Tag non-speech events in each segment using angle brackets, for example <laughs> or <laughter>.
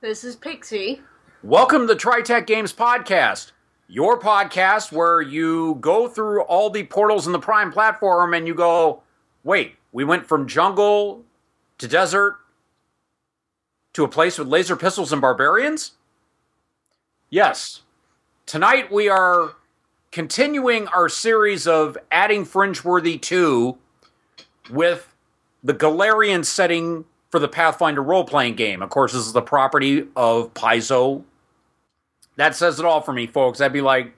This is Pixie. Welcome to TriTech Games Podcast, your podcast where you go through all the portals in the Prime platform and you go, wait, we went from jungle to desert to a place with laser pistols and barbarians? Yes. Tonight we are continuing our series of adding Fringeworthy 2 with the Golarion setting for the Pathfinder role playing game. Of course, this is the property of Paizo. That says it all for me, folks. That'd be like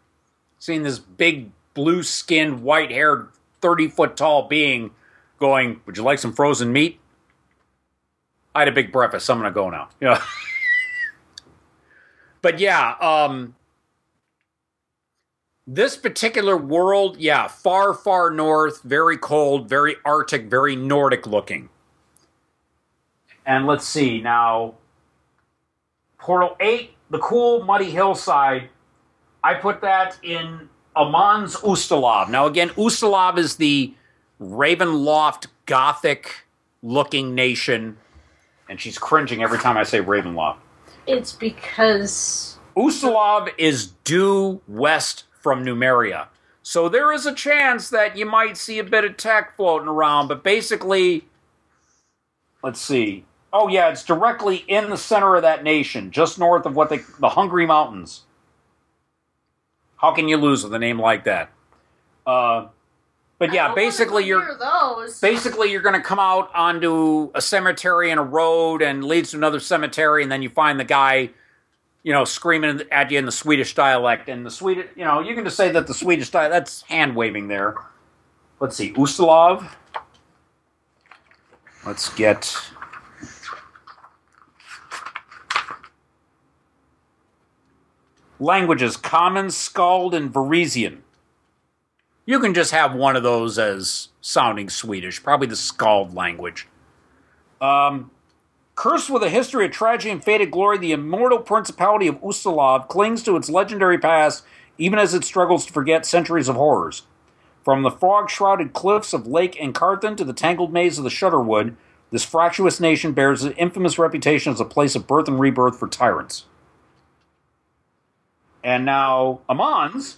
seeing this big, blue skinned, white haired, 30 foot tall being going, Would you like some frozen meat? I had a big breakfast, so I'm going to go now. <laughs> Yeah. but yeah, um, this particular world, yeah, far, far north, very cold, very Arctic, very Nordic looking. And let's see now. Portal 8, the cool muddy hillside. I put that in Amaans Ustalav. Now, again, Ustalav is the Ravenloft Gothic looking nation. And she's cringing every time I say Ravenloft. It's because Ustalav is due west from Numeria. So there is a chance that you might see a bit of tech floating around, but basically, let's see. Oh yeah, it's directly in the center of that nation, just north of what they the Hungry Mountains. How can you lose with a name like that? Uh, but yeah, basically you're those. basically you're going to come out onto a cemetery and a road and leads to another cemetery and then you find the guy you know screaming at you in the swedish dialect and the swedish you know you can just say that the swedish dialect that's hand waving there let's see ustalav let's get languages common Skald and varisian you can just have one of those as sounding Swedish, probably the Skald language. Um, cursed with a history of tragedy and faded glory, the immortal principality of Ustalav clings to its legendary past even as it struggles to forget centuries of horrors. From the frog shrouded cliffs of Lake Encarthan to the tangled maze of the Shudderwood, this fractious nation bears an infamous reputation as a place of birth and rebirth for tyrants. And now, Amaans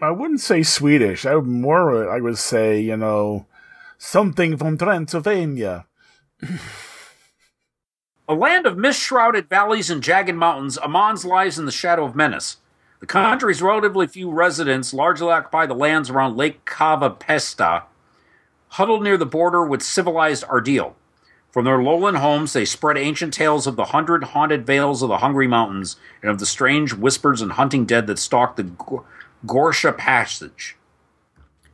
I wouldn't say Swedish. I would more, I would say, you know, something from Transylvania. A land of mist shrouded valleys and jagged mountains, Amaans lies in the shadow of menace. The country's relatively few residents largely occupy the lands around Lake Kavapesta, huddled near the border with civilized Ardeal. From their lowland homes, they spread ancient tales of the hundred haunted vales of the Hungry Mountains and of the strange whispers and hunting dead that stalk the G- Gorsha Passage.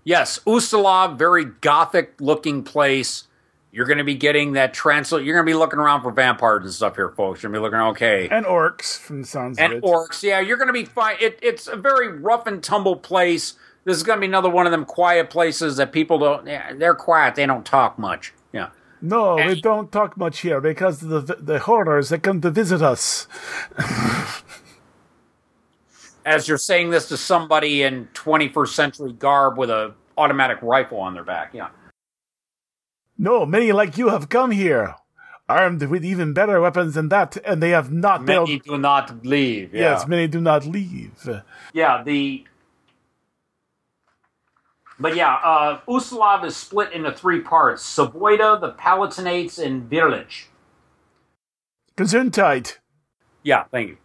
Yes, Ustalav, very gothic looking place. You're going to be getting that translate. You're going to be looking around for vampires and stuff here, folks. You're going to be looking okay. And orcs, from the sounds And of it. orcs, yeah, you're going to be fine. It, it's a very rough and tumble place. This is going to be another one of them quiet places that people don't. They're quiet. They don't talk much. No, we and- don't talk much here because the the horrors that come to visit us. <laughs> As you're saying this to somebody in 21st century garb with a automatic rifle on their back. Yeah. No, many like you have come here, armed with even better weapons than that, and they have not built. Many do not leave. Yeah. Yes, many do not leave. Yeah, the. But yeah, uh, Ustalav is split into three parts Soivoda, the Palatinates, and Virlych. Gesundheit. Yeah, thank you.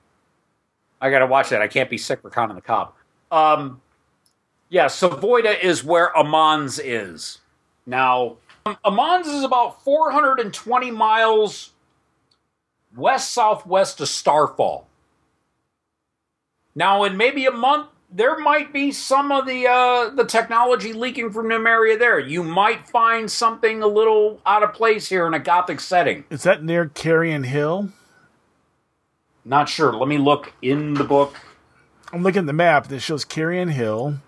I got to watch that. I can't be sick for counting the cob. Um, yeah, Soivoda is where Amaans is. Now, Amaans is about 420 miles west southwest of Starfall. Now, in maybe a month, there might be some of the uh, the technology leaking from Numeria there. You might find something a little out of place here in a gothic setting. Is that near Carrion Hill? Not sure. Let me look in the book. I'm looking at the map that shows Carrion Hill,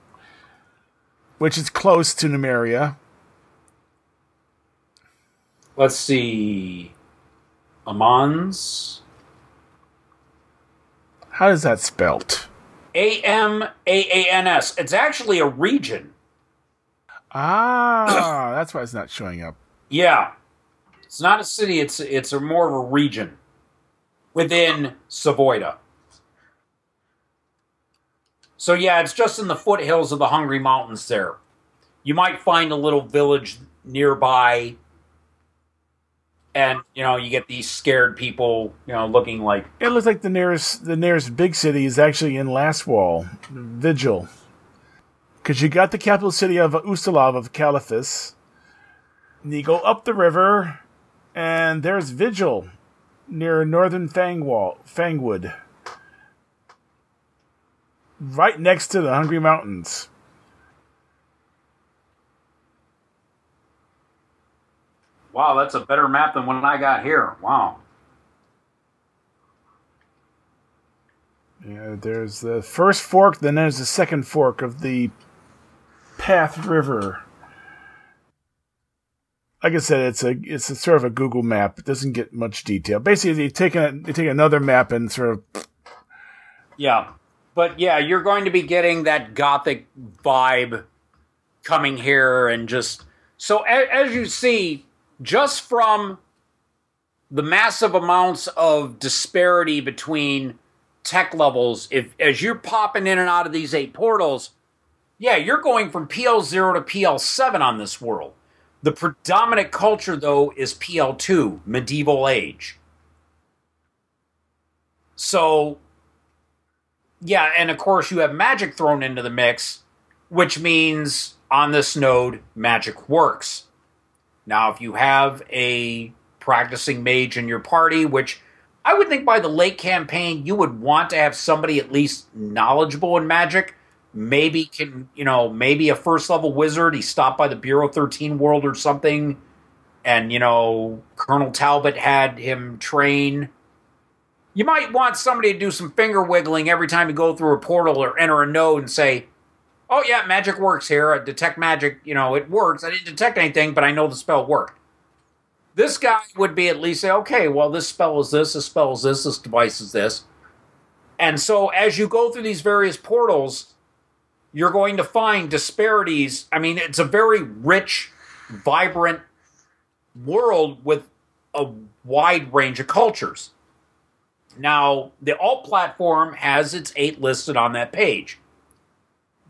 which is close to Numeria. Let's see. Amaans. How is that spelt? A M A A N S. It's actually a region. Ah, <coughs> that's why it's not showing up. Yeah. It's not a city, it's it's a more of a region within Soivoda. So yeah, it's just in the foothills of the Hungry Mountains there. You might find a little village nearby and you know, you get these scared people, you know, looking like It looks like the nearest the nearest big city is actually in Lastwall, Vigil. Because you got the capital city of Ustalav of Caliphas. And you go up the river, and there's Vigil near northern Fangwall, Fangwood. Right next to the Hungry Mountains. Wow, that's a better map than when I got here. Wow. Yeah, there's the first fork, then there's the second fork of the Path River. Like I said, it's a it's a sort of a Google map. It doesn't get much detail. Basically, they take a, they take another map and sort of Yeah. But yeah, you're going to be getting that gothic vibe coming here and just so a- as you see just from the massive amounts of disparity between tech levels if as you're popping in and out of these eight portals yeah you're going from pl0 to pl7 on this world the predominant culture though is pl2 medieval age so yeah, and of course you have magic thrown into the mix, which means on this node, magic works. Now, if you have a practicing mage in your party, which I would think by the late campaign you would want to have somebody at least knowledgeable in magic, maybe can, you know, maybe a first level wizard, he stopped by the Bureau 13 world or something, and, you know, Colonel Talbot had him train. You might want somebody to do some finger wiggling every time you go through a portal or enter a node and say, "Oh yeah, magic works here. I detect magic. You know, it works. I didn't detect anything, but I know the spell worked." This guy would be at least say, "Okay, well, this spell is this. This spell is this. This device is this." And so, as you go through these various portals, you're going to find disparities. I mean, it's a very rich, vibrant world with a wide range of cultures. Now, the alt platform has its eight listed on that page.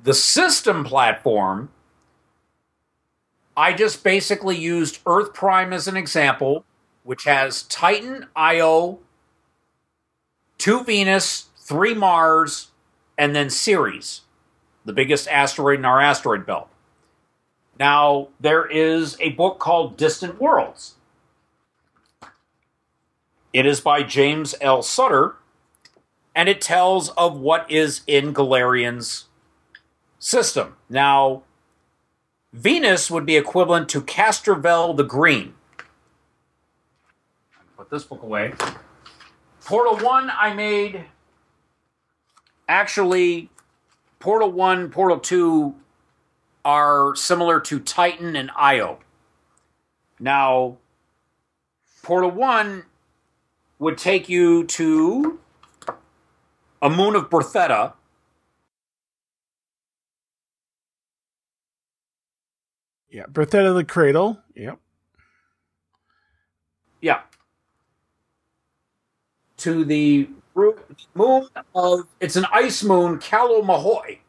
The system platform, I just basically used Earth Prime as an example, which has Titan, Io, two Venus, three Mars, and then Ceres, the biggest asteroid in our asteroid belt. Now, there is a book called Distant Worlds. It is by James L. Sutter, and it tells of what is in Golarion's system. Now, Venus would be equivalent to Castrovel the Green. Put this book away. Portal 1 I made actually Portal 1, Portal 2 are similar to Titan and Io. Now, Portal 1 would take you to a moon of Bretheda. Yeah, Bretheda the Cradle. Yep. Yeah. To the moon of, it's an ice moon, Kalomahoy.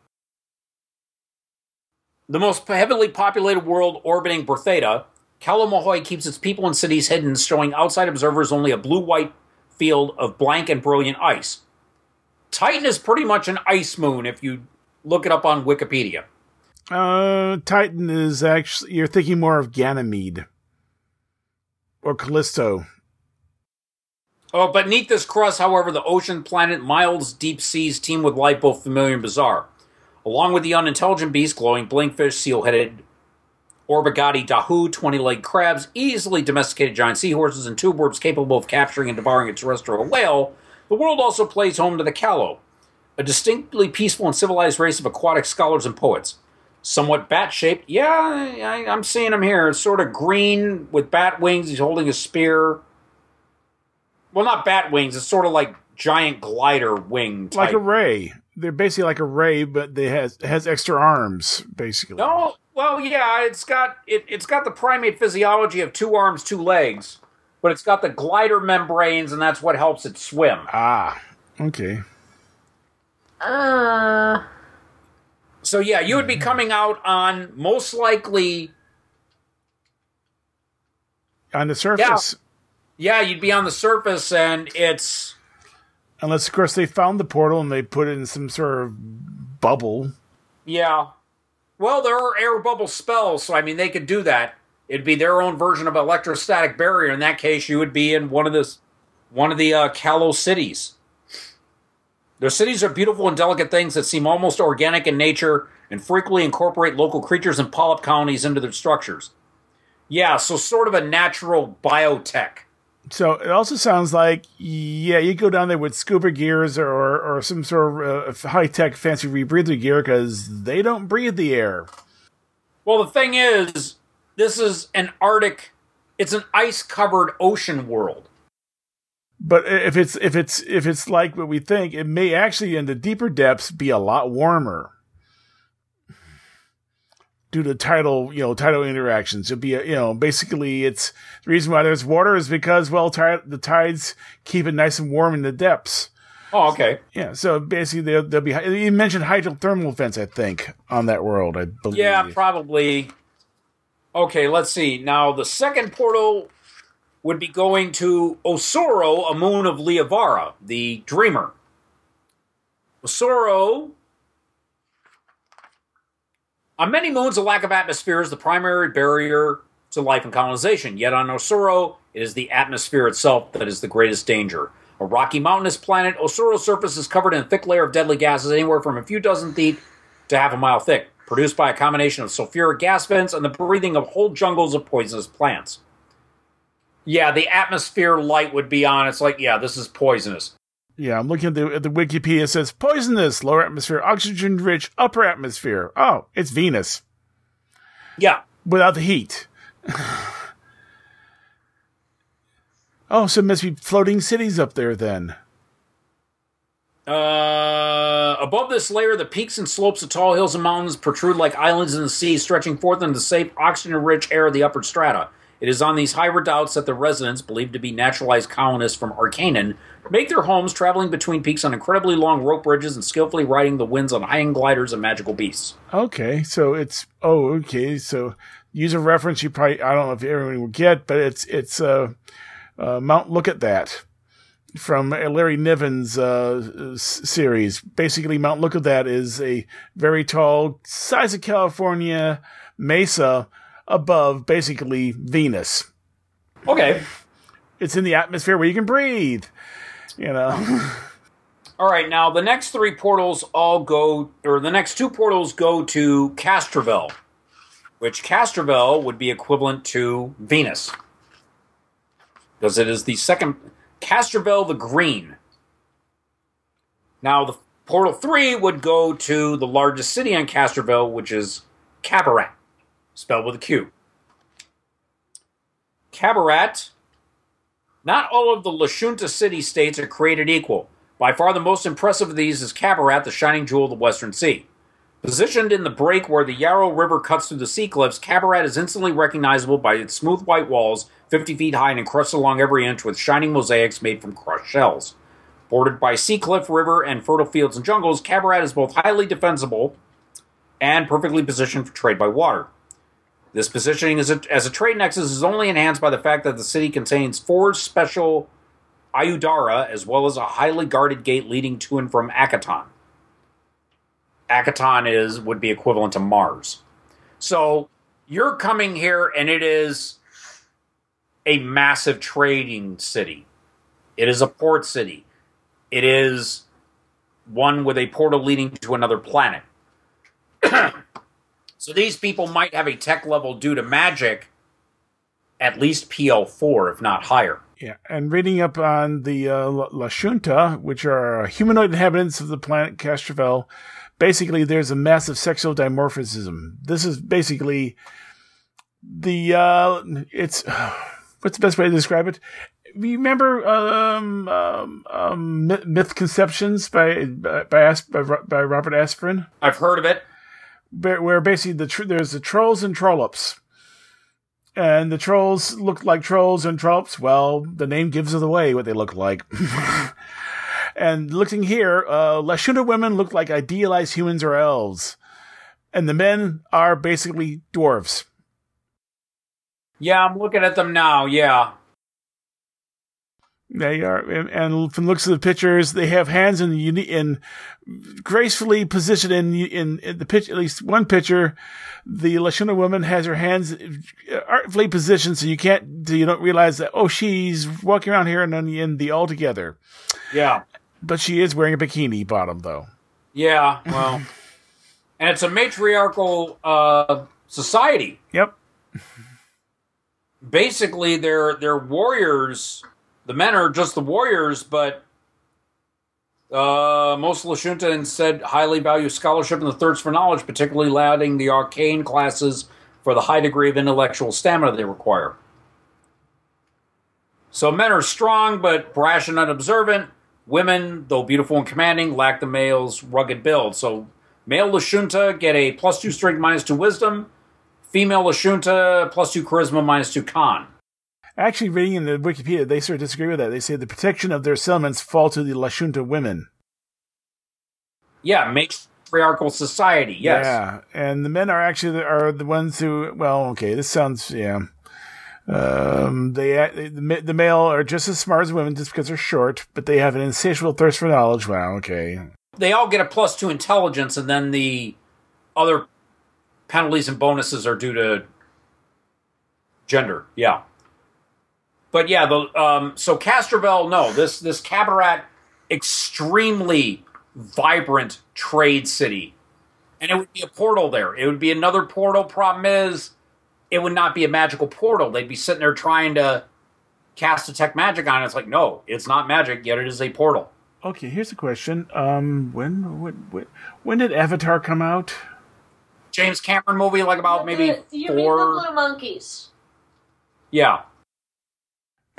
The most heavily populated world orbiting Bretheda, Kalomahoy keeps its people and cities hidden, showing outside observers only a blue white field of blank and brilliant ice. Titan is pretty much an ice moon if you look it up on Wikipedia. Uh, Titan is actually you're thinking more of Ganymede or Callisto. Oh, but beneath this crust, however, the ocean planet Miles deep seas teem with life both familiar and bizarre. Along with the unintelligent beasts, glowing blinkfish, seal-headed Orbigati dahu, 20-legged crabs, easily domesticated giant seahorses, and tube worms capable of capturing and devouring a terrestrial whale, the world also plays home to the Callow, a distinctly peaceful and civilized race of aquatic scholars and poets. Somewhat bat-shaped, yeah, I, I'm seeing him here. It's sort of green with bat wings. He's holding a spear. Well, not bat wings. It's sort of like giant glider wing. Type. Like a ray. They're basically like a ray, but they has has extra arms, basically. No, well, yeah, it's got it, it's got the primate physiology of two arms, two legs, but it's got the glider membranes, and that's what helps it swim. Ah, okay. Uh, So yeah, you would be coming out on most likely. On the surface, Yeah, you'd be on the surface, and it's unless of course they found the portal and they put it in some sort of bubble. yeah. Well, there are air bubble spells, so I mean they could do that. It'd be their own version of electrostatic barrier. In that case, you would be in one of the one of the uh, Callow cities. Their cities are beautiful and delicate things that seem almost organic in nature and frequently incorporate local creatures and polyp colonies into their structures. Yeah, so sort of a natural biotech. So it also sounds like, yeah, you go down there with scuba gears or or some sort of uh, high tech fancy rebreather gear because they don't breathe the air. Well, the thing is, this is an Arctic, it's an ice covered ocean world. But if it's if it's if it's like what we think, it may actually in the deeper depths be a lot warmer due to tidal you know tidal interactions. It'll be a, you know basically it's the reason why there's water is because well tide, the tides keep it nice and warm in the depths. Oh, okay. Yeah, so basically there'll, there'll be you mentioned hydrothermal vents I think on that world I believe. Yeah, probably. Okay, let's see. Now, the second portal would be going to Osoro, a moon of Liavara, the Dreamer. Osoro. On many moons, a lack of atmosphere is the primary barrier to life and colonization. Yet on Osoro, it is the atmosphere itself that is the greatest danger. A rocky mountainous planet, Osoro's surface is covered in a thick layer of deadly gases anywhere from a few dozen feet to half a mile thick, produced by a combination of sulfuric gas vents and the breathing of whole jungles of poisonous plants. Yeah, the atmosphere light would be on. It's like, yeah, this is poisonous. Yeah, I'm looking at the, at the Wikipedia. It says poisonous, lower atmosphere, oxygen rich, upper atmosphere. Oh, it's Venus Yeah. without the heat. <sighs> oh, so it must be floating cities up there then. Uh, above this layer, the peaks and slopes of tall hills and mountains protrude like islands in the sea, stretching forth into the safe, oxygen-rich air of the upper strata. It is on these high redoubts that the residents, believed to be naturalized colonists from Arcanon, make their homes, traveling between peaks on incredibly long rope bridges and skillfully riding the winds on high-end gliders and magical beasts. Okay, so it's oh okay, so use a reference you probably I don't know if everyone will get, but it's it's uh, uh Mount Look at That from Larry Niven's uh, series. Basically, Mount Look at That is a very tall, size of California mesa above basically Venus. Okay. It's in the atmosphere where you can breathe. You know. <laughs> All right, now the next three portals all go, or the next two portals go to Castrovel, which Castrovel would be equivalent to Venus. Because it is the second, Castrovel the Green. Now, the portal three would go to the largest city on Castrovel, which is Qabarat, spelled with a Q. Qabarat not all of the Lashunta city states are created equal. By far the most impressive of these is Qabarat, the shining jewel of the Western Sea. Positioned in the break where the Yarrow River cuts through the sea cliffs, Qabarat is instantly recognizable by its smooth white walls, 50 feet high and encrusted along every inch with shining mosaics made from crushed shells. Bordered by sea cliff, river, and fertile fields and jungles, Qabarat is both highly defensible and perfectly positioned for trade by water. This positioning as a, as a trade nexus is only enhanced by the fact that the city contains four special aiudara, as well as a highly guarded gate leading to and from Akiton. Akiton is would be equivalent to Mars. So you're coming here, and it is a massive trading city. It is a port city. It is one with a portal leading to another planet. <clears throat> so these people might have a tech level due to magic, at least PL4, if not higher. Yeah, and reading up on the uh, Lashunta, which are humanoid inhabitants of the planet Castrovel, basically there's a massive sexual dimorphism. This is basically the uh, it's <sighs> what's the best way to describe it? Remember um, um, um, Myth Conceptions by by, by, by Robert Asprin? I've heard of it. Where, basically the tr- there's the trolls and trollops, and the trolls look like trolls and trollops. Well, the name gives it away what they look like. <laughs> and looking here, uh, Lashunta women look like idealized humans or elves, and the men are basically dwarves. Yeah, I'm looking at them now. Yeah. They are, and from looks of the pictures, they have hands in in gracefully positioned in, in, in the pitch. At least one picture, the Lashunta woman has her hands artfully positioned, so you can't, you don't realize that oh, she's walking around here and then in the all together. Yeah, but she is wearing a bikini bottom, though. Yeah, well, and it's a matriarchal uh, society. Yep. Basically, they're they're warriors the men are just the warriors, but uh, most Lashunta instead highly value scholarship and the thirst for knowledge, particularly lauding the arcane classes for the high degree of intellectual stamina they require. So men are strong but brash and unobservant. Women, though beautiful and commanding, lack the male's rugged build. So male Lashunta get a plus two strength, minus two wisdom. Female Lashunta plus two charisma, minus two con. Actually, reading in the Wikipedia, they sort of disagree with that. They say the protection of their settlements fall to the Lashunta women. Yeah, matriarchal society. Yes. Yeah, and the men are actually the, are the ones who. Well, okay, this sounds yeah. Um, they the, the male are just as smart as women just because they're short, but they have an insatiable thirst for knowledge. Wow, okay. They all get a plus two intelligence, and then the other penalties and bonuses are due to gender. Yeah. But yeah, the um, so Castrovel, no, this this Qabarat, extremely vibrant trade city, and it would be a portal there. It would be another portal. Problem is, it would not be a magical portal. They'd be sitting there trying to cast detect magic on it. It's like, no, it's not magic, yet it is a portal. Okay, here's a question. Um, when when when, when did Avatar come out? James Cameron movie, like about maybe the, four. The Blue Monkeys. Yeah,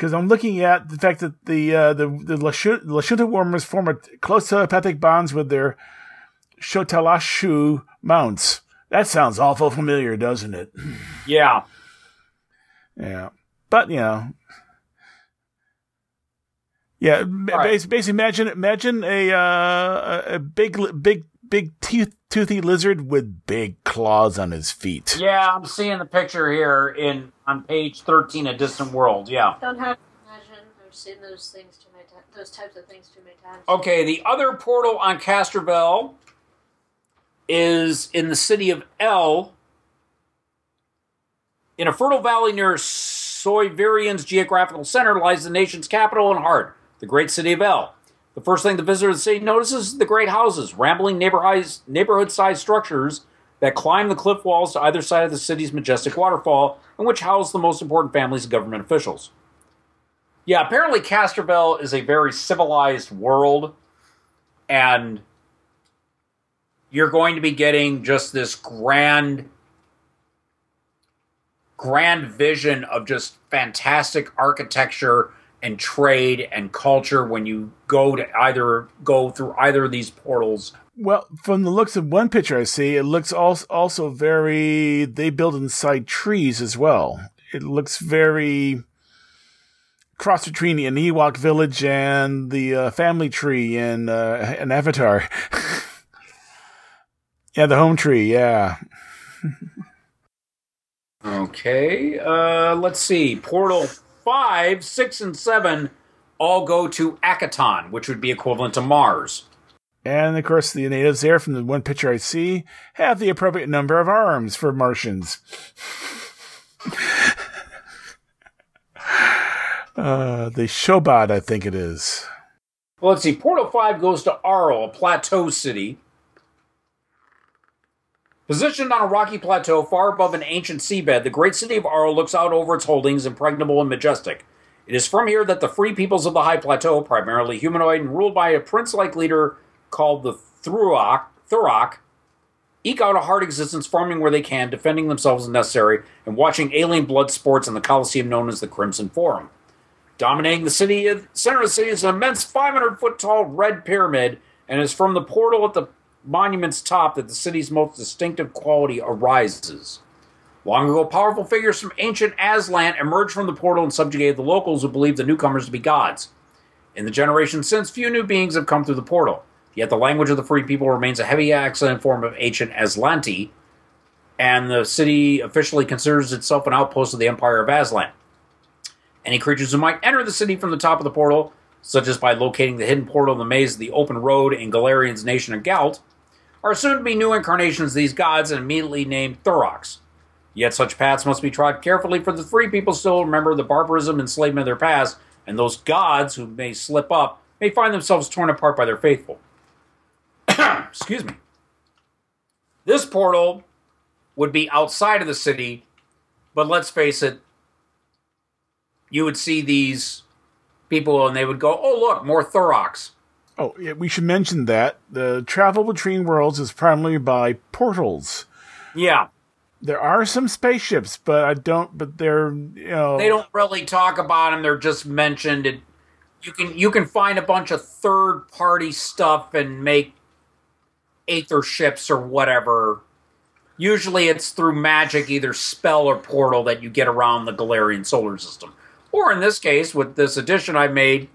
because I'm looking at the fact that the uh, the the Lashunta warmers form a close telepathic bonds with their Shotalashu mounts. That sounds awful familiar, doesn't it? Yeah. Yeah. But, you know. Yeah, right. basically imagine imagine a uh, a big big big teeth, toothy lizard with big claws on his feet. Yeah, I'm seeing the picture here in on page 13 of Distant World. Yeah. Don't have to imagine. I've seen those things too many times. Those types of things too many times. Okay, the other portal on Castrovel is in the city of L, In a fertile valley near Sovyrian's geographical center lies the nation's capital and heart, the great city of El. The first thing the visitor of the city notices is the great houses, rambling neighborhood-sized structures that climb the cliff walls to either side of the city's majestic waterfall, and which house the most important families and government officials. Yeah, apparently Castrovel is a very civilized world, and you're going to be getting just this grand grand vision of just fantastic architecture and trade and culture when you go to either go through either of these portals well, from the looks of one picture I see, it looks also also very. They build inside trees as well. It looks very cross between an Ewok village and the uh, family tree in uh, an Avatar. <laughs> yeah, the home tree. Yeah. <laughs> okay. Uh, let's see. Portal five, six, and seven all go to Akiton, which would be equivalent to Mars. And of course, the natives there, from the one picture I see, have the appropriate number of arms for Martians. <laughs> uh, the Shobad, I think it is. Well, let's see. Portal 5 goes to Arl, a plateau city. Positioned on a rocky plateau far above an ancient seabed, the great city of Arl looks out over its holdings, impregnable and majestic. It is from here that the free peoples of the high plateau, primarily humanoid and ruled by a prince like leader called the Thurok, Thurok, eke out a hard existence farming where they can, defending themselves as necessary, and watching alien blood sports in the Coliseum known as the Crimson Forum. Dominating the city, center of the city is an immense 500 foot tall red pyramid, and is from the portal at the monument's top that the city's most distinctive quality arises. Long ago, powerful figures from ancient Azlant emerged from the portal and subjugated the locals who believed the newcomers to be gods. In the generations since, few new beings have come through the portal. Yet the language of the free people remains a heavy accent form of ancient Azlanti, and the city officially considers itself an outpost of the Empire of Azlant. Any creatures who might enter the city from the top of the portal, such as by locating the hidden portal in the maze of the open road in Golarion's nation of Galt, are soon to be new incarnations of these gods and immediately named Thuroks. Yet such paths must be trod carefully, for the free people still remember the barbarism and enslavement of their past, and those gods who may slip up may find themselves torn apart by their faithful. <coughs> excuse me. This portal would be outside of the city, but let's face it, you would see these people and they would go, oh, look, more Thuroks. Oh, yeah, we should mention that the travel between worlds is primarily by portals. Yeah. There are some spaceships, but I don't. But they're you know They don't really talk about them. They're just mentioned. It, you can you can find a bunch of third party stuff and make aether ships or whatever. Usually it's through magic, either spell or portal, that you get around the Golarion solar system. Or in this case, with this addition I made,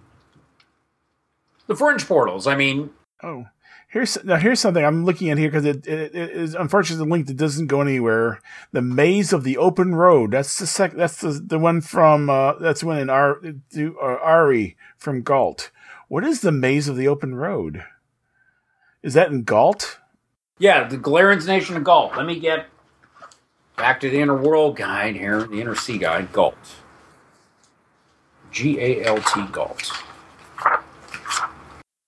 the fringe portals. I mean, Oh, here's now here's something I'm looking at here because it, it, it is unfortunately the link that doesn't go anywhere. The maze of the open road. That's the sec. That's the the one from uh, that's one in uh, Ari from Galt. What is the maze of the open road? Is that in Galt? yeah, the Golarion's nation of Galt. Let me get back to the inner world guide here, the inner sea guide, Galt. G A L T Galt.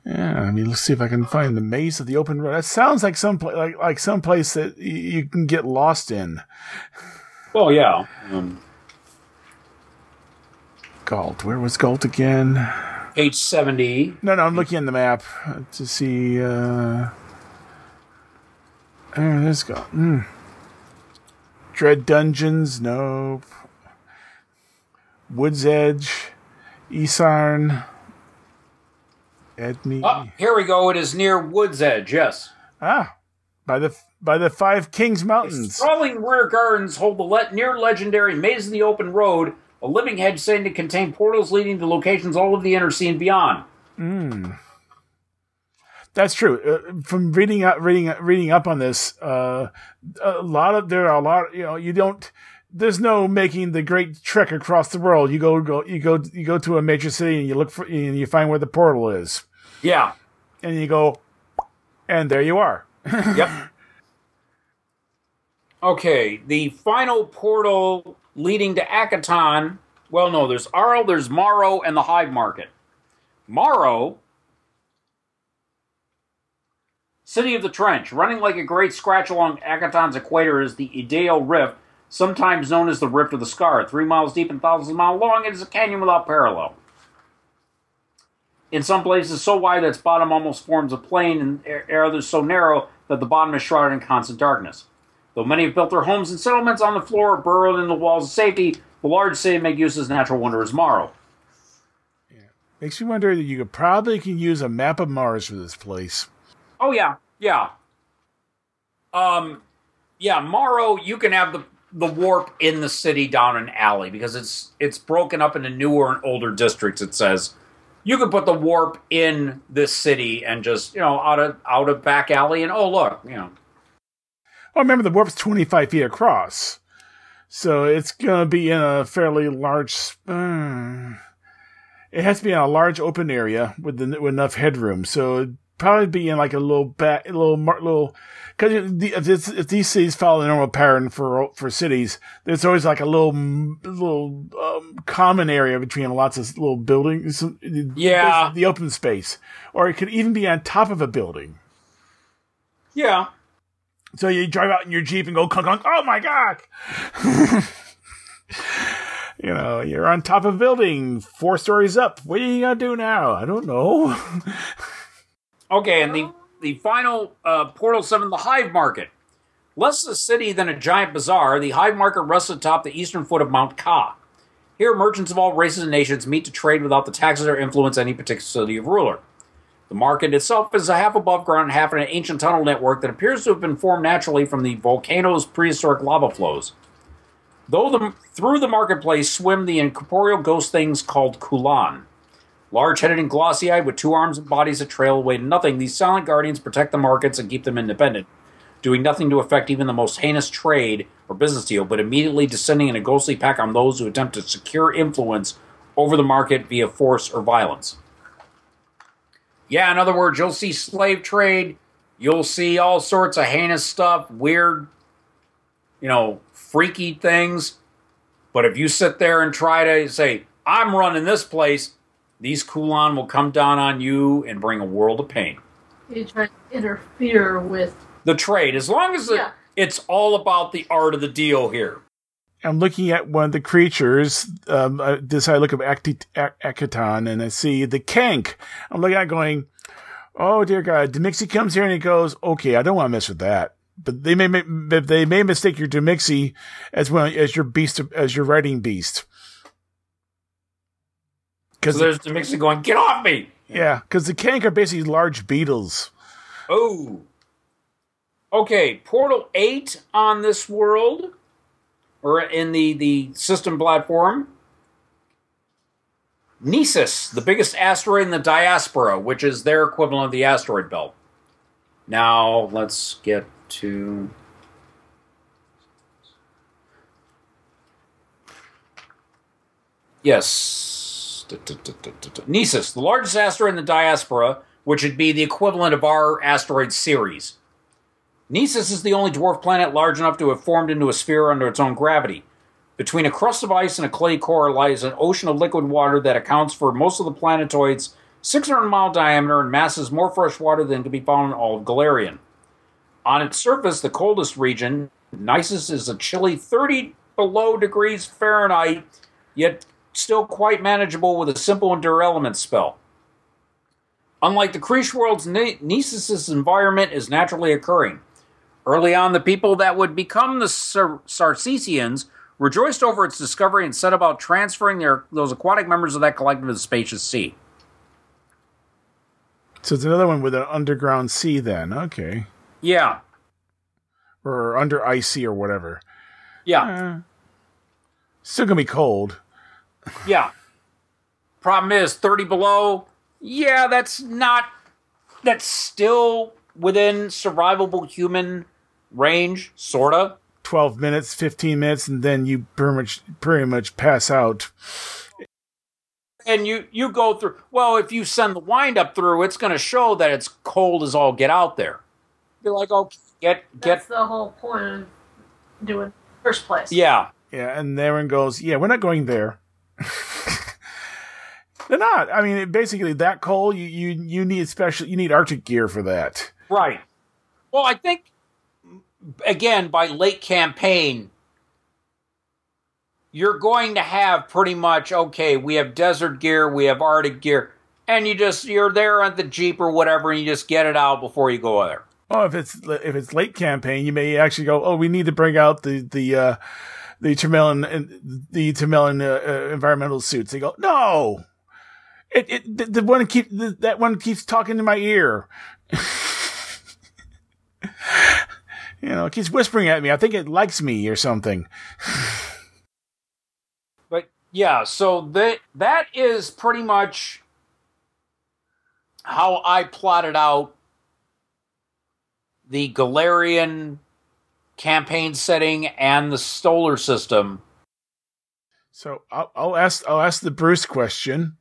Yeah, I mean, let's see if I can find the maze of the open road. That sounds like some pla- like like some place that y- you can get lost in. Well, yeah. Um, Galt. Where was Galt again? page 70. No, no, I'm looking in the map to see. Uh, oh, there's go. Mm. Dread Dungeons, nope. Woods Edge, Isarn, Edney. Oh, here we go. It is near Wood's Edge, yes. Ah, by the by the Five Kings Mountains. Sprawling rear gardens hold the le- near legendary Maze of the Open Road, a living hedge said to contain portals leading to locations all over the inner sea and beyond. That's true. Uh, from reading up, reading reading up on this, uh, a lot of there are a lot. You know, you don't. There's no making the great trek across the world. You go, go, you go, you go to a major city and you look for, and you find where the portal is, Yeah. and you go, and there you are. Yep. okay, the final portal leading to Akiton. Well, no, there's Arl, there's Morrow, and the Hive Market. Morrow, City of the Trench, running like a great scratch along Akiton's equator is the Ideo Rift, sometimes known as the Rift of the Scar. Three miles deep and thousands of miles long, it is a canyon without parallel. In some places, so wide that its bottom almost forms a plain, and er- others so narrow that the bottom is shrouded in constant darkness. Though many have built their homes and settlements on the floor or burrowed in the walls of safety, the large city make use of its natural wonder as Morrow. Makes me wonder that you could probably can use a map of Mars for this place. Oh yeah, yeah. Um, yeah, Morrow. You can have the the warp in the city down an alley because it's it's broken up into newer and older districts. It says you could put the warp in this city and just you know out of out of back alley and oh look you know Well, remember the warp's 25 feet across, so it's gonna be in a fairly large. Uh, It has to be in a large open area with, the, with enough headroom. So probably be in like a little back, a little, mar- little, cause if, if these cities follow the normal pattern for, for cities, there's always like a little, little, um, common area between lots of little buildings. Yeah. The open space. Or it could even be on top of a building. Yeah. So you drive out in your Jeep and go clunk, clunk. Oh my God. <laughs> you know, you're on top of a building, four stories up. What are you going to do now? I don't know. <laughs> Okay, and the, the final uh, Portal 7, the Hive Market. Less a city than a giant bazaar, the Hive Market rests atop the eastern foot of Mount Ka. Here, merchants of all races and nations meet to trade without the taxes or influence any particular city of ruler. The market itself is a half above ground half in an ancient tunnel network that appears to have been formed naturally from the volcano's prehistoric lava flows. Though the, through the marketplace swim the incorporeal ghost things called Kulan. Large headed and glossy eyed with two arms and bodies that trail away to nothing, these silent guardians protect the markets and keep them independent, doing nothing to affect even the most heinous trade or business deal, but immediately descending in a ghostly pack on those who attempt to secure influence over the market via force or violence. Yeah, in other words, you'll see slave trade, you'll see all sorts of heinous stuff, weird, you know, freaky things. But if you sit there and try to say, I'm running this place, these Kulan will come down on you and bring a world of pain. You try to interfere with. The trade, as long as it, Yeah. it's all about the art of the deal here. I'm looking at one of the creatures. Um, uh, this I look up Acti- Ac- Akiton and I see the Kank. I'm looking at it going, oh dear God. Demixie comes here and he goes, okay, I don't want to mess with that. But they may, ma- but they may mistake your Demixie as well as your beast, as your writing beast. So Cause, there's the mixer going, get off me! yeah, cause the Kank are basically large beetles. Oh. Okay, Portal 8 on this world, or in the, the system platform. Nesis, the biggest asteroid in the diaspora, which is their equivalent of the asteroid belt. Now, let's get to. Yes. Nesis, the largest asteroid in the diaspora, which would be the equivalent of our asteroid series. Nesis is the only dwarf planet large enough to have formed into a sphere under its own gravity. Between a crust of ice and a clay core lies an ocean of liquid water that accounts for most of the planetoid's 600 mile diameter and masses more fresh water than can be found in all of Golarion. On its surface, the coldest region, Nisus is a chilly 30 below degrees Fahrenheit, yet still quite manageable with a simple endure element spell. Unlike the Krish world's Ne- Nesis' environment is naturally occurring. Early on, the people that would become the Sar- Sarcesians rejoiced over its discovery and set about transferring their those aquatic members of that collective to the spacious sea. So it's another one with an underground sea then. Okay. Yeah, Or under icy or whatever. yeah, eh. Still gonna be cold. Yeah. Problem is, 30 below, yeah, that's not, that's still within survivable human range, sorta. 12 minutes, 15 minutes, and then you pretty much, pretty much pass out. and you you go through well if you send the wind up through it's going to show that it's cold as all get out there you're like oh get That's get the whole point of doing first place. yeah Yeah, and everyone goes, yeah, we're not going there. They're not. I mean, it, basically, that cold, you, you, you need special, you need Arctic gear for that. right well i think again by late campaign you're going to have pretty much okay we have desert gear we have arctic gear and you just you're there on the jeep or whatever and you just get it out before you go there Oh, if it's if it's late campaign, you may actually go. Oh, we need to bring out the the uh, the Tamellan the Tamellan uh, uh, environmental suits. They go, no, it it the, the one keep the, that one keeps talking to my ear. <laughs> you know, it keeps whispering at me. I think it likes me or something. But yeah, so that that is pretty much how I plotted out the Golarion campaign setting and the solar system. So I'll, I'll ask I'll ask the Bruce question.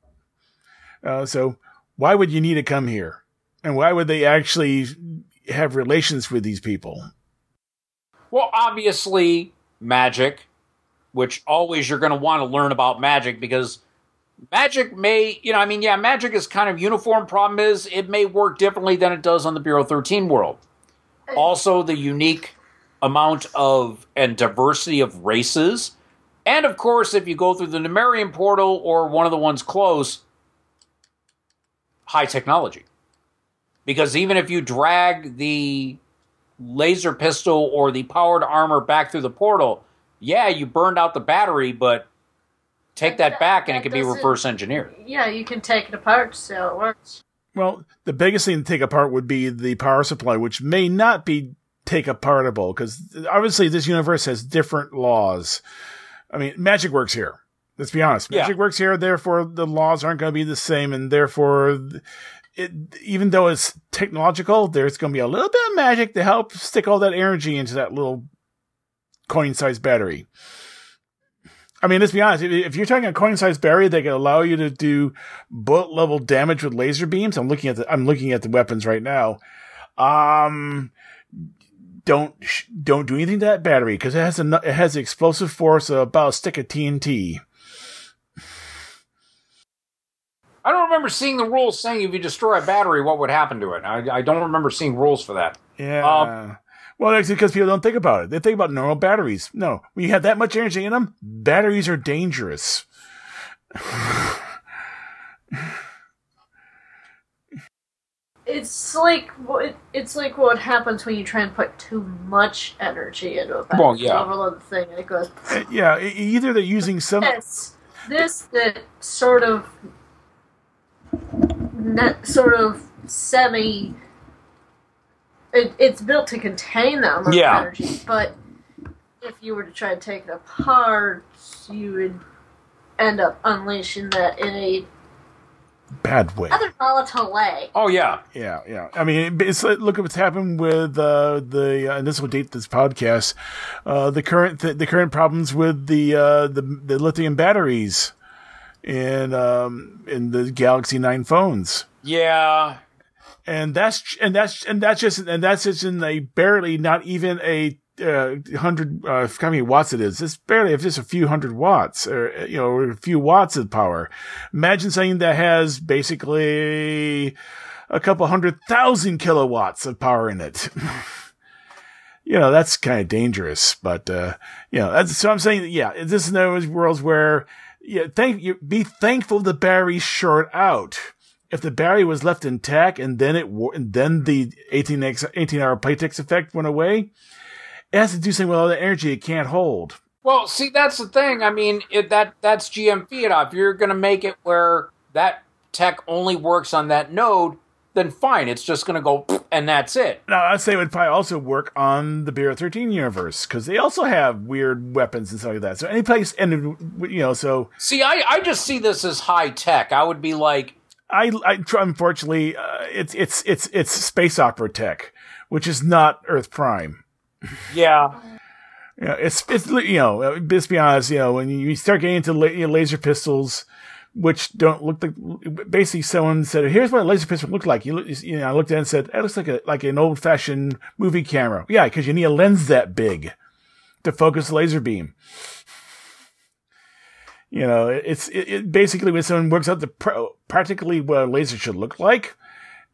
Uh, so why would you need to come here? And why would they actually have relations with these people? Well, obviously, magic, which always you're going to want to learn about magic because magic may, you know, I mean, yeah, magic is kind of uniform. Problem is, it may work differently than it does on the Bureau 13 world. Also, the unique amount of and diversity of races. And of course, if you go through the Numerian portal or one of the ones close, high technology. Because even if you drag the laser pistol or the powered armor back through the portal, yeah, you burned out the battery, but take that, That- back and that it can be reverse engineered. Yeah, you can take it apart so it works. Well, the biggest thing to take apart would be the power supply, which may not be take apartable because obviously this universe has different laws. I mean, magic works here. Let's be honest. Yeah. Magic works here, therefore the laws aren't going to be the same, and therefore, it, even though it's technological, there's going to be a little bit of magic to help stick all that energy into that little coin-sized battery. I mean, let's be honest. If- you're talking a coin-sized battery that can allow you to do bullet level damage with laser beams, I'm looking at the I'm looking at the weapons right now. Um, don't sh- don't do anything to that battery because it has a it has explosive force of about a stick of TNT. I don't remember seeing the rules saying if you destroy a battery, what would happen to it. I, I don't remember seeing rules for that. Yeah. Um, well, that's because people don't think about it. They think about normal batteries. No, when you have that much energy in them, batteries are dangerous. It's like what it's like what happens when you try and put too much energy into a battery. Well, yeah. Overload the thing and it goes. Uh, yeah, e- either they're using some. This, this that sort of, net, sort of semi. It, it's built to contain that amount Yeah. of energy, but if you were to try and take it apart, you would end up unleashing that in a Bad way. Other volatile way. Oh yeah, Yeah, yeah. I mean, it's like, look at what's happened with uh, the, uh, and this will date this podcast, uh, the current th- the current problems with the uh, the, the lithium batteries in um, in the Galaxy Nine phones, yeah. and that's and that's and that's just and that's just in a barely not even a uh, hundred uh, how many watts it is. It's barely if just a few hundred watts or you know a few watts of power. Imagine something that has basically a couple hundred thousand kilowatts of power in it. <laughs> you know, that's kind of dangerous, but, uh, you know, that's, so I'm saying, yeah, this is those worlds where, yeah, thank you, be thankful the battery's short out. If the battery was left intact and then it, and then the 18 18 hour playtex effect went away, it has to do something with all the energy it can't hold. Well, see, that's the thing. I mean, it, that that's GM Fiat. If you're going to make it where that tech only works on that node, then fine. It's just going to go <laughs> and that's it. Now, I'd say it would probably also work on the Bureau 13 universe because they also have weird weapons and stuff like that. So any place, and you know, so See, I, I just see this as high tech. I would be like, I, I unfortunately, uh, it's it's it's it's space opera tech, which is not Earth Prime. Yeah, know, it's it's you know, let's be honest. You know, when you start getting into la- laser pistols, which don't look like basically someone said, "Here's what a laser pistol looked like." You look, you know, I looked at it and said, "It looks like a like an old fashioned movie camera." Yeah, because you need a lens that big to focus the laser beam. You know, it's it, it basically when someone works out the pr- practically what a laser should look like,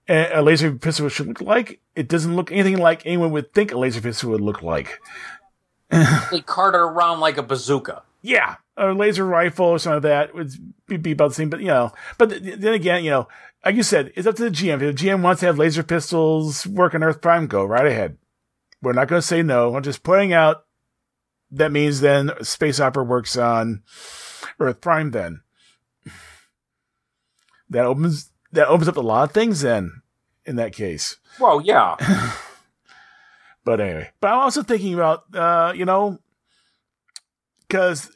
a laser pistol should look like. It doesn't look anything like anyone would think a laser pistol would look like. <laughs> they cart it around like a bazooka. Yeah, a laser rifle or something like that would be, be about the same. But you know, but th- then again, you know, like you said, it's up to the GM. If the GM wants to have laser pistols work on Earth Prime, go right ahead. We're not going to say no. I'm just pointing out that means then space opera works on Earth Prime. Then that opens that opens up a lot of things. Then in that case. Well, yeah. <laughs> But anyway, but I'm also thinking about, uh, you know, because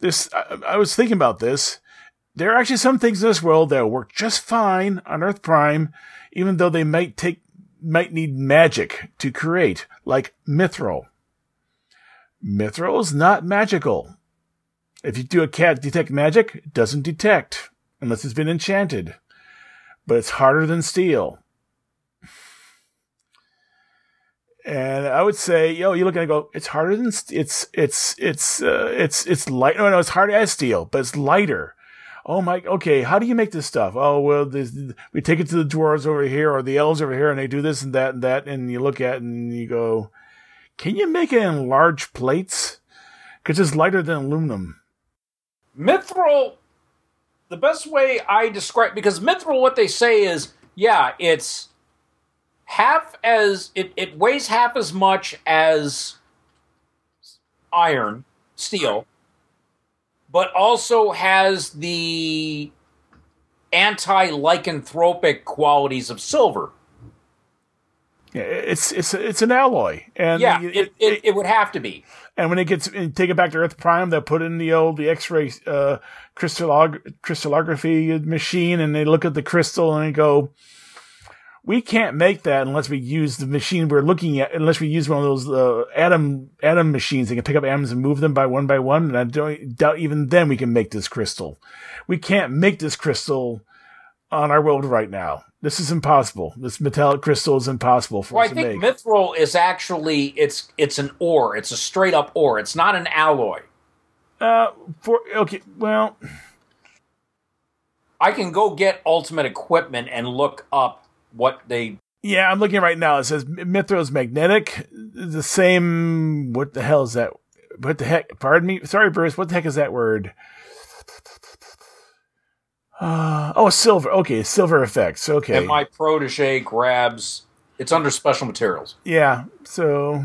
this, I, I was thinking about this. There are actually some things in this world that work just fine on Earth Prime, even though they might take, might need magic to create, like Mithril. Mithril is not magical. If you do a cat detect magic, it doesn't detect. unless it's been enchanted. But it's harder than steel. And I would say, yo, you look at it and go, it's harder than st- it's it's it's uh, it's it's light. No, no, it's hard as steel, but it's lighter. Oh my, okay. How do you make this stuff? Oh well, this, we take it to the dwarves over here or the elves over here, and they do this and that and that. And you look at it and you go, can you make it in large plates? Because it's lighter than aluminum. Mithril, the best way I describe because Mithril, what they say is, yeah, it's half as it, it weighs half as much as iron, steel, but also has the anti-lycanthropic qualities of silver. Yeah, it's it's it's an alloy, and Yeah, it, it, it would have to be. And when it gets and take it back to Earth Prime, they'll put in the old the X-ray uh, crystallog- crystallography machine, and they look at the crystal and they go, "We can't make that unless we use the machine we're looking at. Unless we use one of those uh, atom atom machines that can pick up atoms and move them by one by one. And I don't doubt even then we can make this crystal. We can't make this crystal on our world right now. This is impossible. This metallic crystal is impossible for Well, I us to think make." mithril is actually it's it's an ore. It's a straight up ore. It's not an alloy. uh, for okay, well. I can go get ultimate equipment and look up what they Yeah, I'm looking right now. It says Mithril is magnetic. The same. What the hell is that? What the heck? Pardon me. Sorry, Bruce. What the heck is that word? Uh, oh, silver. Okay, silver effects. Okay. and my protege grabs. It's under special materials. yeah. So,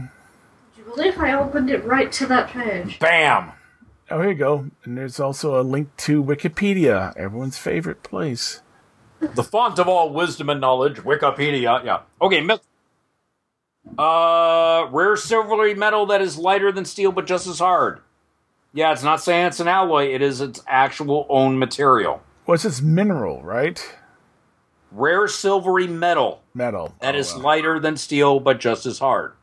Do you believe I opened it right to that page? Bam. oh, here you go. And there's also a link to Wikipedia, everyone's favorite place. The font of all wisdom and knowledge, Wikipedia. Yeah. Okay. Myth- uh, rare silvery metal that is lighter than steel but just as hard. Yeah, it's not saying it's an alloy. It is its actual own material. What's this mineral, right? Rare silvery metal Metal. that Oh, is lighter than steel but just as hard.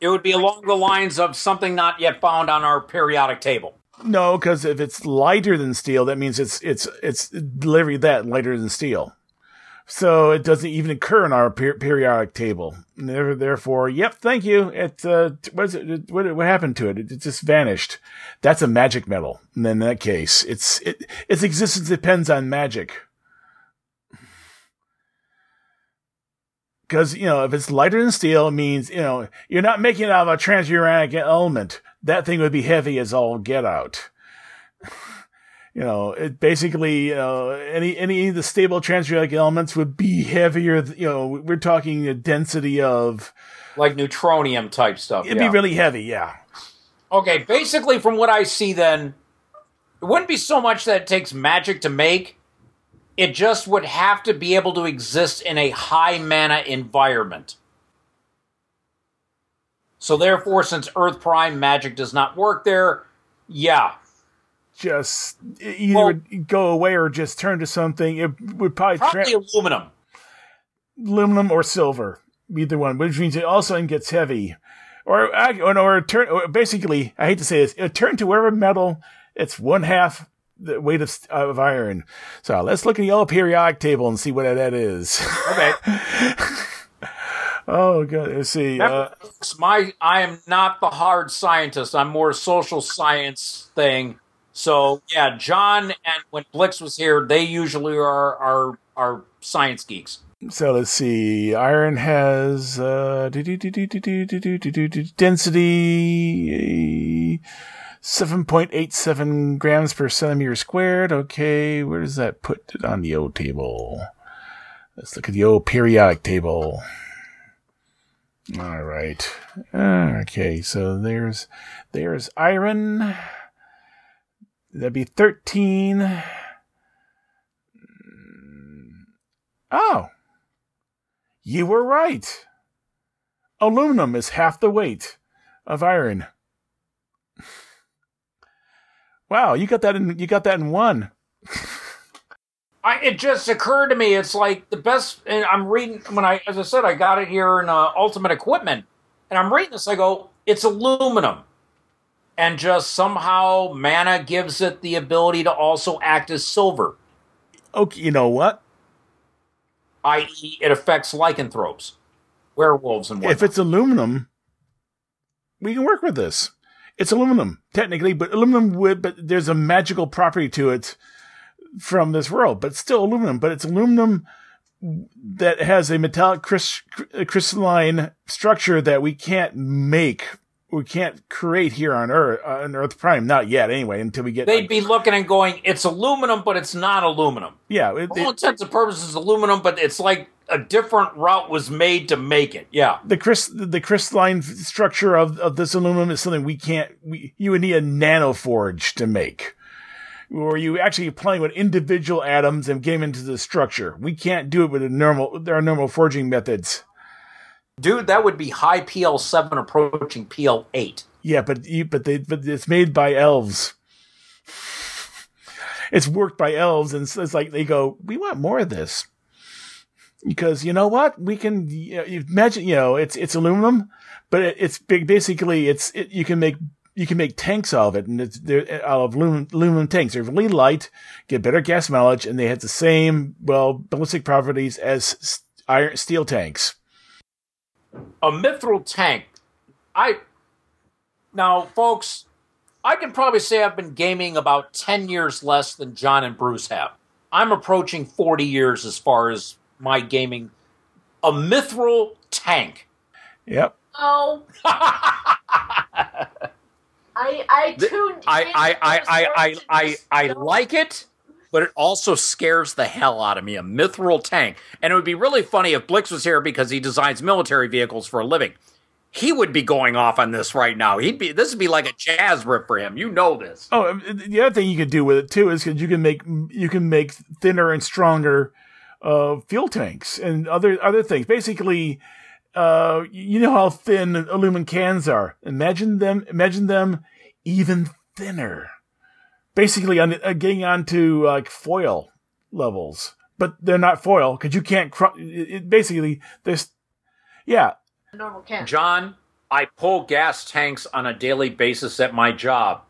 It would be along the lines of something not yet found on our periodic table. No, because if it's lighter than steel, that means it's it's it's literally that lighter than steel. So it doesn't even occur in our per- periodic table. Therefore, yep, thank you. It uh, it? What, what happened to it? it? It just vanished. That's a magic metal. And in that case, it's it, its existence depends on magic. Because you know, if it's lighter than steel, it means you know you're not making it out of a transuranic element. That thing would be heavy as all get out. You know, it basically know, any any of the stable transuranic elements would be heavier. You know, we're talking a density of Like neutronium type stuff. it'd yeah. be really heavy. Yeah, Okay, basically, from what I see, then it wouldn't be so much that it takes magic to make. It just would have to be able to exist in a high mana environment. So, therefore, since Earth Prime magic does not work there, yeah, just either Well- go away or just turn to something. It would probably, probably tra- aluminum. aluminum or silver, either one, which means it also gets heavy. Or, or, or turn, or basically, I hate to say this, it turn to whatever metal, it's one half the weight of, of iron. So let's look at the old periodic table and see what that is. Okay, <laughs> oh, God. Let's see. Uh, my I am not the hard scientist. I'm more a social science thing. So yeah, John and when Blix was here, they usually are are are science geeks. So let's see. Iron has uh, density seven point eight seven grams per centimeter squared. Okay, where does that put it on the old table? Let's look at the old periodic table. All right. Okay, so there's there's iron. That'd be 13. Oh. You were right. Aluminum is half the weight of iron. Wow, you got that in you got that in one. I, it just occurred to me. It's like the best. And I'm reading when I, as I said, I got it here in uh, Ultimate Equipment, and I'm reading this. I go, it's aluminum, and just somehow mana gives it the ability to also act as silver. Okay, you know what? i.e., it affects lycanthropes, werewolves, and whatnot. If it's aluminum, we can work with this. It's aluminum, technically, but aluminum would, but there's a magical property to it from this world, but still aluminum, but it's aluminum that has a metallic crystalline structure that we can't make we can't create here on Earth uh, on Earth Prime. Not yet, anyway. Until we get They'd like, be looking and going, "It's aluminum, but it's not aluminum." yeah, it, all it, intents and purposes, aluminum, but it's like a different route was made to make it. Yeah. the crys- the crystalline structure of, of this aluminum is something we can't. We, you would need a nanoforge to make, where you actually playing with individual atoms and get them into the structure. We can't do it with a normal. There are normal forging methods. Dude, that would be high PL7 approaching PL8. Yeah, but you, but they but it's made by elves. It's worked by elves, and it's, it's like they go, we want more of this because you know what? We can you know, imagine, you know, it's it's aluminum, but it, it's big. Basically, it's it, you can make you can make tanks out of it, and it's they're out of aluminum, aluminum tanks. They're really light, get better gas mileage, and they have the same well ballistic properties as iron steel tanks. A mithril tank. I now, folks, I can probably say I've been gaming about ten years less than John and Bruce have. I'm approaching forty years as far as my gaming. A mithril tank. Yep. Oh. <laughs> I I tuned. I in I I for I I I, I like it, but it also scares the hell out of me. A mithril tank, and it would be really funny if Blix was here because he designs military vehicles for a living. He would be going off on this right now. He'd be. This would be like a jazz riff for him. You know this. Oh, um, the other thing you could do with it too is because you can make you can make thinner and stronger uh, fuel tanks and other other things. Basically, uh, you know how thin aluminum cans are. Imagine them. Imagine them even thinner. Basically, on uh, getting onto like foil levels, but they're not foil because you can't. Cr- it, it, basically, there's yeah. normal can. John, I pull gas tanks on a daily basis at my job.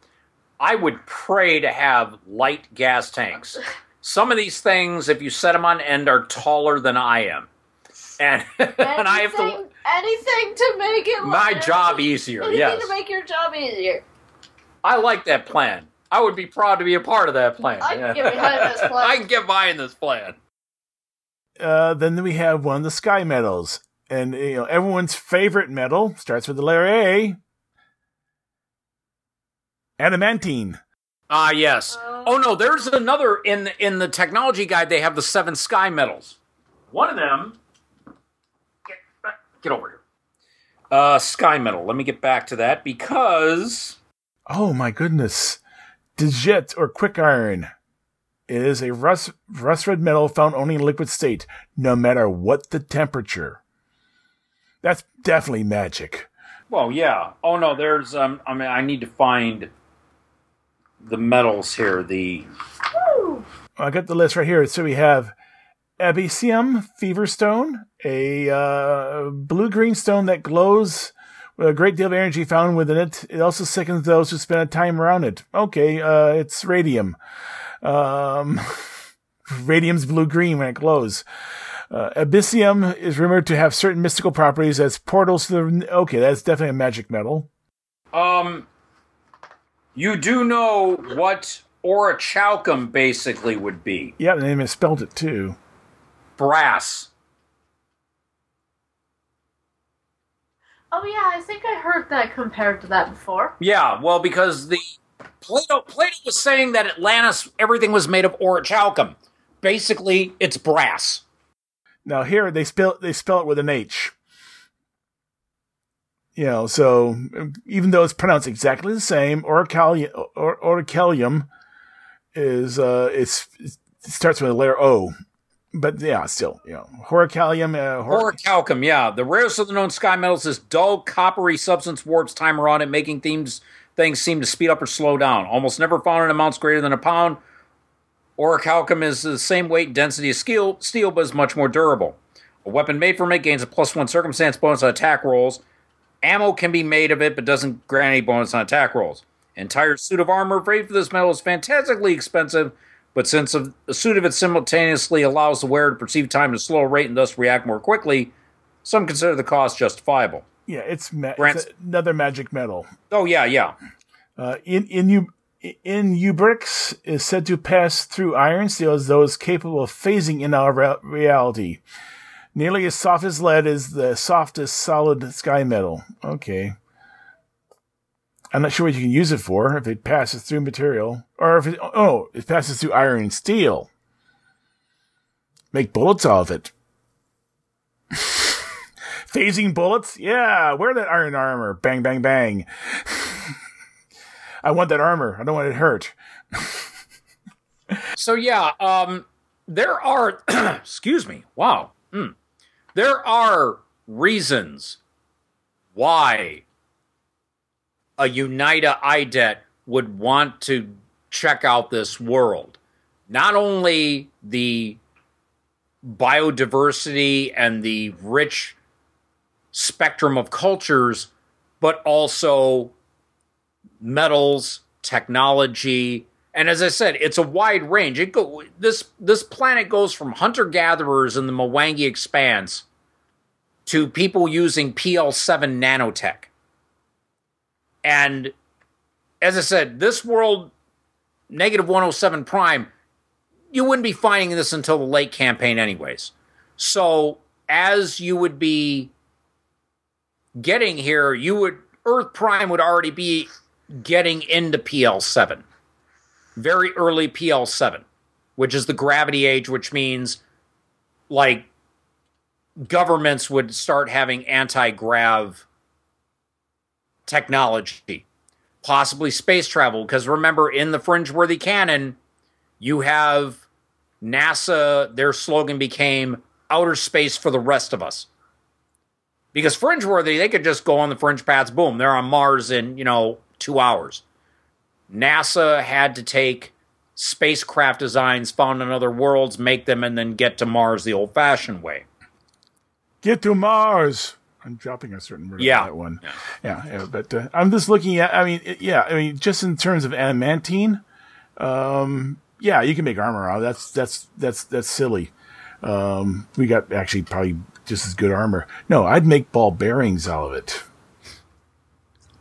I would pray to have light gas tanks. <laughs> Some of these things, if you set them on end, are taller than I am. And, <laughs> and I have to. Anything- anything to make it My lighter. job easier, Anything yes. to make your job easier. I like that plan. I would be proud to be a part of that plan. I can get behind this <laughs> plan. I can get behind this plan. Uh, then we have one of the sky metals, and you know everyone's favorite metal starts with the letter A. Adamantine. Ah, yes. Oh. Oh no, there's another in the, in the technology guide. They have the seven sky metals. One of them. Get, get over here. Uh, sky metal. Let me get back to that because Oh my goodness. Djezet or quick iron. Is a rust, rust red metal found only in liquid state, no matter what the temperature. That's definitely magic. well, yeah. Oh no, there's um. I mean, I need to find the metals here. The! I got the list right here. So we have Abysium Fever Stone, a uh, blue green stone that glows a great deal of energy found within it. It also sickens those who spend a time around it. Okay, uh, it's radium. Um, <laughs> radium's blue green when it glows. Uh, Abysium is rumored to have certain mystical properties as portals to the. Okay, that's definitely a magic metal. um. You do know what orichalcum basically would be? Yeah, they misspelled it too. Brass. Oh yeah, I think I heard that compared to that before. Yeah, well, because the Plato Plato was saying that Atlantis everything was made of orichalcum. Basically, it's brass. Now here they spell they spell it with an H. You know, so even though it's pronounced exactly the same, orichallium, or, orichallium is uh, it's it starts with a letter O, but yeah, still, you know, orichallium, uh, hor- Orichalcum, yeah. The rarest of the known sky metals, this dull, coppery substance warps time around it, making themes, things seem to speed up or slow down. Almost never found in amounts greater than a pound. Orichalcum is the same weight and density as steel, steel, but is much more durable. A weapon made from it gains a plus one circumstance bonus on attack rolls. Ammo can be made of it, but doesn't grant any bonus on attack rolls. Entire suit of armor made for this metal is fantastically expensive, But since a, a suit of it simultaneously allows the wearer to perceive time at a slower rate and thus react more quickly, some consider the cost justifiable. Yeah, it's, ma- it's another magic metal. Oh yeah, yeah. Uh, in in U Inubrix is said to pass through iron steel as though it's capable of phasing in our re- reality. Nearly as soft as lead is the softest solid sky metal. Okay. I'm not sure what you can use it for if it passes through material or if it oh it passes through iron and steel. Make bullets out of it. <laughs> Phasing bullets? Yeah, wear that iron armor. Bang, bang, bang. <laughs> I want that armor. I don't want it hurt. So yeah, um, there are. <clears throat> excuse me. Wow. Hmm. There are reasons why a Unita IDET would want to check out this world. Not only the biodiversity and the rich spectrum of cultures, but also metals, technology, and as I said, it's a wide range. It go this this planet goes from hunter gatherers in the Mwangi Expanse to people using PL7 nanotech. And as I said, this world, negative 107 prime, you wouldn't be finding this until the late campaign, anyways. So as you would be getting here, you would Earth Prime would already be getting into PL7. Very early PL7, which is the gravity age, which means like governments would start having anti grav technology, possibly space travel. Because remember, in the Fringeworthy canon, you have NASA, their slogan became outer space for the rest of us. Because Fringeworthy, they could just go on the fringe paths, boom, they're on Mars in, you know, two hours. NASA had to take spacecraft designs found on other worlds, make them, and then get to Mars the old fashioned way. Get to Mars. I'm dropping a certain word Yeah. on that one. Yeah, yeah, but uh, I'm just looking at. I mean, it- yeah, I mean, just in terms of adamantine, um, yeah, you can make armor out. of. That's that's that's that's silly. Um, we got actually probably just as good armor. No, I'd make ball bearings out of it.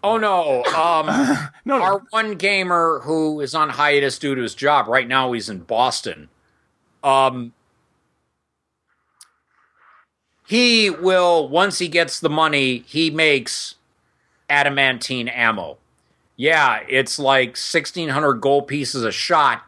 Oh no. Um <laughs> No, no. our one gamer who is on hiatus due to his job, right now he's in Boston. Um he will once he gets the money, he makes adamantine ammo. Yeah, it's like 1600 gold pieces a shot,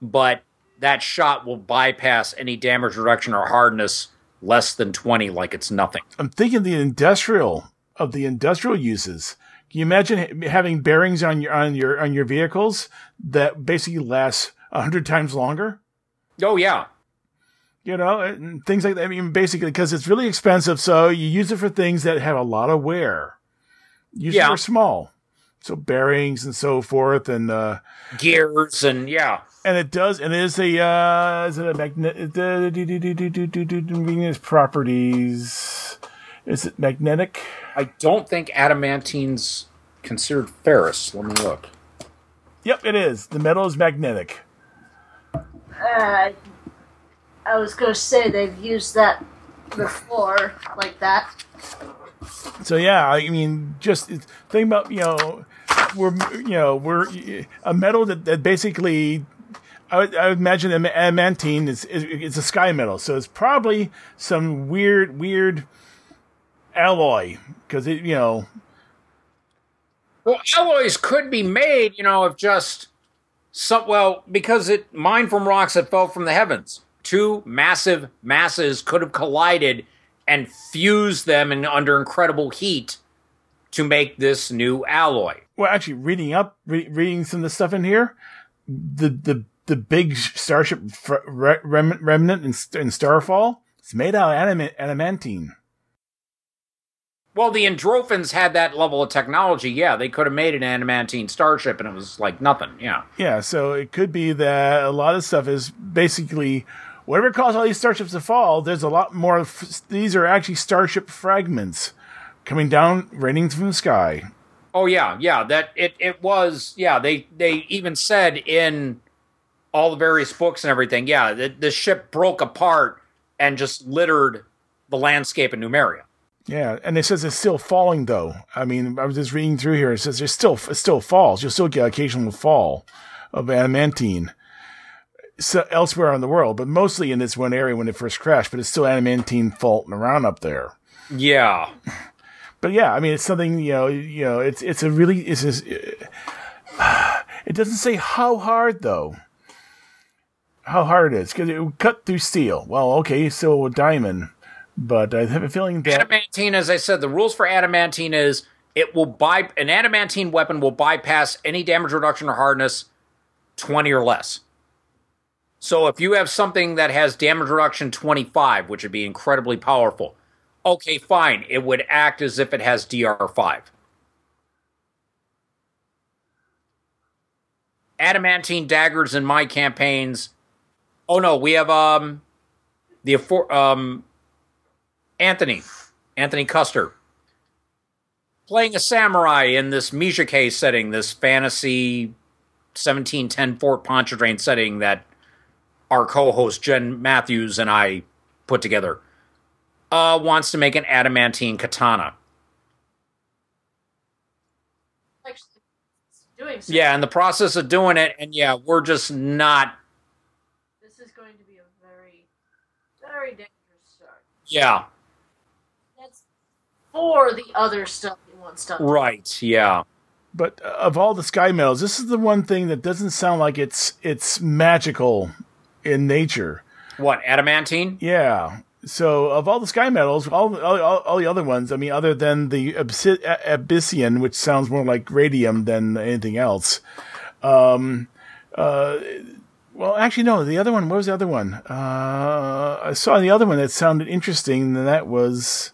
but that shot will bypass any damage reduction or hardness less than 20 like it's nothing. I'm thinking the industrial of the industrial uses. Can you imagine having bearings on your on your on your vehicles that basically last a hundred times longer? Oh yeah. You know, and things like that. I mean, basically, because it's really expensive, so you use it for things that have a lot of wear. Usually Yeah. are small, so bearings and so forth, and uh, Gears and yeah. and it does, and it is a uh, is it a magnetic properties? Is it magnetic? I don't think adamantine's considered ferrous. Let me look. Yep, it is. The metal is magnetic. Uh, I was gonna say they've used that before, like that. So yeah, I mean, just think about you know, we're you know we're a metal that, that basically. I would, I would imagine am- adamantine is, is it's a sky metal, so it's probably some weird weird alloy because it you know Well, alloys could be made, you know, of just some. Well, because it mined from rocks that fell from the heavens. Two massive masses could have collided and fused them in under incredible heat to make this new alloy. well actually reading up re- reading some of the stuff in here the the the big starship re- rem- remnant in, in Starfall it's made out of adamant- adamantine. Well, the Androffans had that level of technology. Yeah, they could have made an adamantine starship, and it was like nothing. Yeah. Yeah, so it could be that a lot of stuff is basically whatever caused all these starships to fall. There's a lot more. F- these are actually starship fragments coming down, raining from the sky. Oh yeah, yeah. That it it was. Yeah, they they even said in all the various books and everything, yeah, the, the ship broke apart and just littered the landscape in Numeria. Yeah, and it says it's still falling though. I mean, I was just reading through here. It says there's still it still falls. You'll still get occasional fall of adamantine so elsewhere in the world, but mostly in this one area when it first crashed. But it's still adamantine faulting around up there. Yeah, But yeah, I mean, it's something you know. You know, it's it's a really it's. Just, <sighs> it doesn't say how hard though. How hard it is because it would cut through steel. Well, okay, so a diamond, but I have a feeling that adamantine. As I said, the rules for adamantine is it will buy an adamantine weapon will bypass any damage reduction or hardness twenty or less. So if you have something that has damage reduction twenty five, which would be incredibly powerful, okay, fine, it would act as if it has DR five. adamantine daggers in my campaigns. Oh no, we have um the um Anthony Anthony Custer playing a samurai in this Mijike setting, this fantasy 1710 Fort Pontchartrain setting that our co-host Jen Matthews and I put together. Uh, wants to make an adamantine katana. Doing so. Yeah, in the process of doing it, and yeah, we're just not. This is going to be a very, very dangerous start. Yeah, That's for the other stuff he wants done. right. Yeah. But of all the sky metals, this is the one thing that doesn't sound like it's it's magical in nature. What adamantine? Yeah. So of all the sky metals, all all, all, the other ones, I mean, other than the absi- a- abyssian, which sounds more like radium than anything else. Um, uh, well, actually, no. The other one. What was the other one? Uh, I saw the other one that sounded interesting, and that was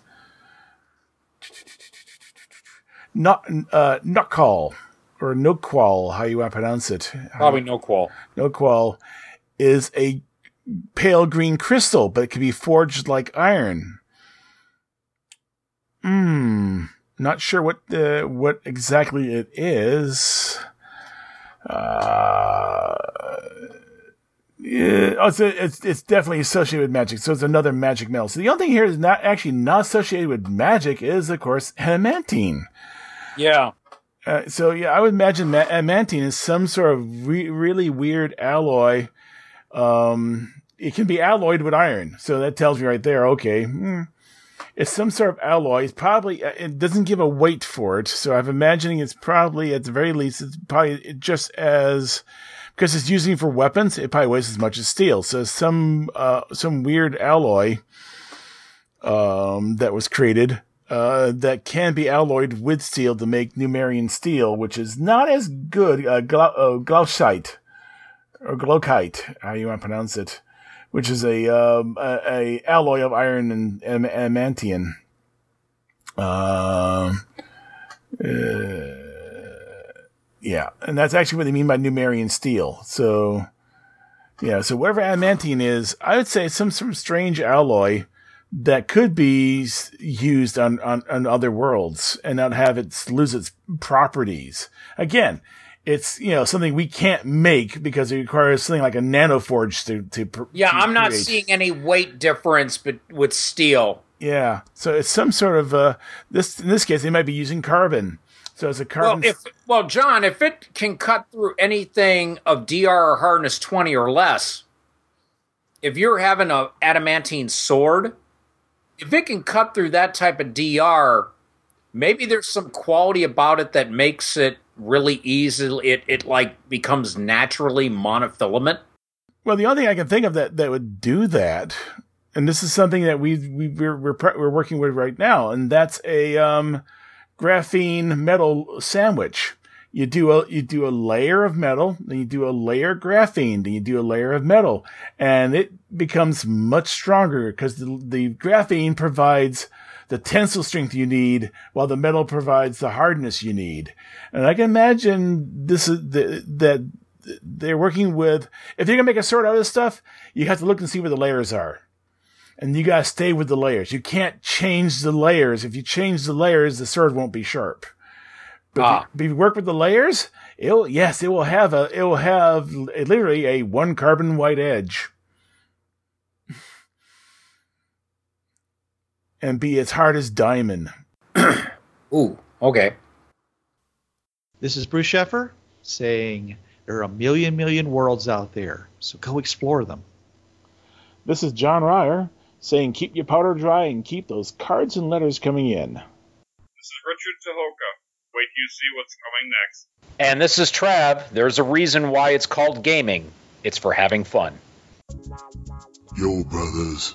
not uh, Nukal or Noqual, how you want to pronounce it. Probably no qual. Noqual is a pale green crystal, but it can be forged like iron. Hmm. Not sure what the what exactly it is. Uh, yeah, oh, it's, it's it's definitely associated with magic, so it's another magic metal. So the only thing here is not actually not associated with magic is, of course, adamantine. Yeah. Uh, so yeah, I would imagine adamantine is some sort of re- really weird alloy. Um, it can be alloyed with iron, so that tells me right there. Okay, hmm, it's some sort of alloy. It's probably uh, it doesn't give a weight for it, so I'm imagining it's probably at the very least it's probably just as because it's using for weapons. It probably weighs as much as steel. So some uh, some weird alloy um, that was created uh, that can be alloyed with steel to make Numerian steel, which is not as good, uh, glau- uh, glaucite, or glaucite, how you want to pronounce it, which is a, um, a, a alloy of iron and, adamantium. Um, uh, yeah, and that's actually what they mean by Numerian steel. So, yeah, so whatever adamantine is, I would say some sort of strange alloy that could be used on, on, on other worlds and not have it lose its properties. Again, it's, you know, something we can't make because it requires something like a nanoforge to, to, Yeah, to I'm not create. seeing any weight difference but with steel. Yeah. So it's some sort of, uh, this, in this case, they might be using carbon. So it's a carbon Well, if well, John, if it can cut through anything of DR or hardness 20 or less, if you're having a adamantine sword, if it can cut through that type of DR, maybe there's some quality about it that makes it really easily It it like becomes naturally monofilament. Well, the only thing I can think of that that would do that, and this is something that we we we're we're, we're working with right now, and that's a um, graphene metal sandwich. You do a you do a layer of metal, then you do a layer of graphene, then you do a layer of metal, and it becomes much stronger because the, the graphene provides the tensile strength you need, while the metal provides the hardness you need. And I can imagine this is the, that they're working with. If they're gonna make a sword out of this stuff, you have to look and see where the layers are, and you gotta stay with the layers. You can't change the layers. If you change the layers, the sword won't be sharp. But, Ah. if, you, if you work with the layers, It'll yes, it will have a it will have literally a one carbon white edge. And be as hard as diamond. <clears throat> Ooh, okay. This is Bruce Sheffer saying there are a million million worlds out there, so go explore them. This is John Ryer saying keep your powder dry and keep those cards and letters coming in. This is Richard Tucholka. Wait till you see what's coming next. And this is Trav. There's a reason why it's called gaming. It's for having fun. Yo, brothers,